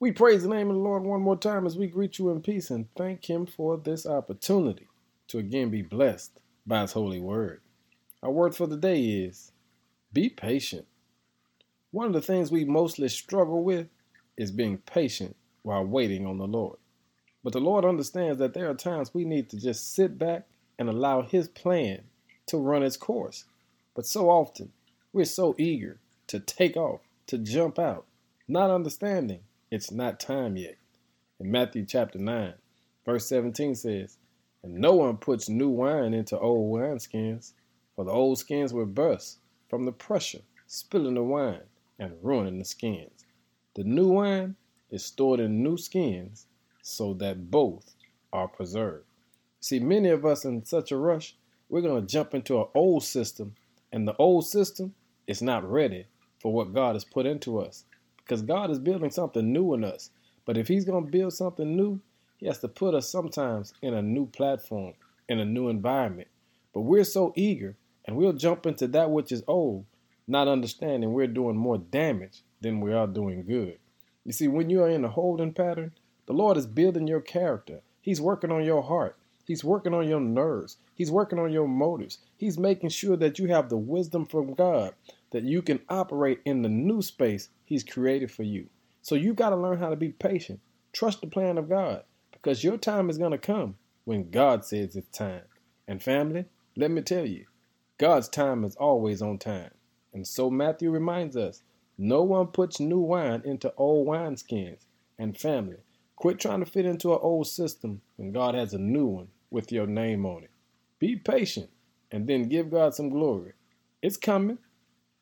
We praise the name of the Lord one more time as we greet you in peace and thank Him for this opportunity to again be blessed by His holy word. Our word for the day is be patient. One of the things we mostly struggle with is being patient while waiting on the Lord. But the Lord understands that there are times we need to just sit back and allow His plan to run its course. But so often, we're so eager to take off, to jump out, not understanding it's not time yet. In Matthew chapter 9, verse 17 says, And no one puts new wine into old wineskins, for the old skins will burst from the pressure, spilling the wine and ruining the skins. The new wine is stored in new skins so that both are preserved. See, many of us in such a rush, we're going to jump into an old system, and the old system is not ready for what God has put into us because God is building something new in us. But if He's going to build something new, He has to put us sometimes in a new platform, in a new environment. But we're so eager and we'll jump into that which is old, not understanding we're doing more damage than we are doing good. You see, when you are in a holding pattern, the Lord is building your character. He's working on your heart. He's working on your nerves. He's working on your motives. He's making sure that you have the wisdom from God that you can operate in the new space He's created for you. So you got to learn how to be patient. Trust the plan of God because your time is going to come when God says it's time. And family, let me tell you, God's time is always on time. And so Matthew reminds us no one puts new wine into old wineskins. And family, quit trying to fit into an old system when God has a new one with your name on it. Be patient and then give God some glory. It's coming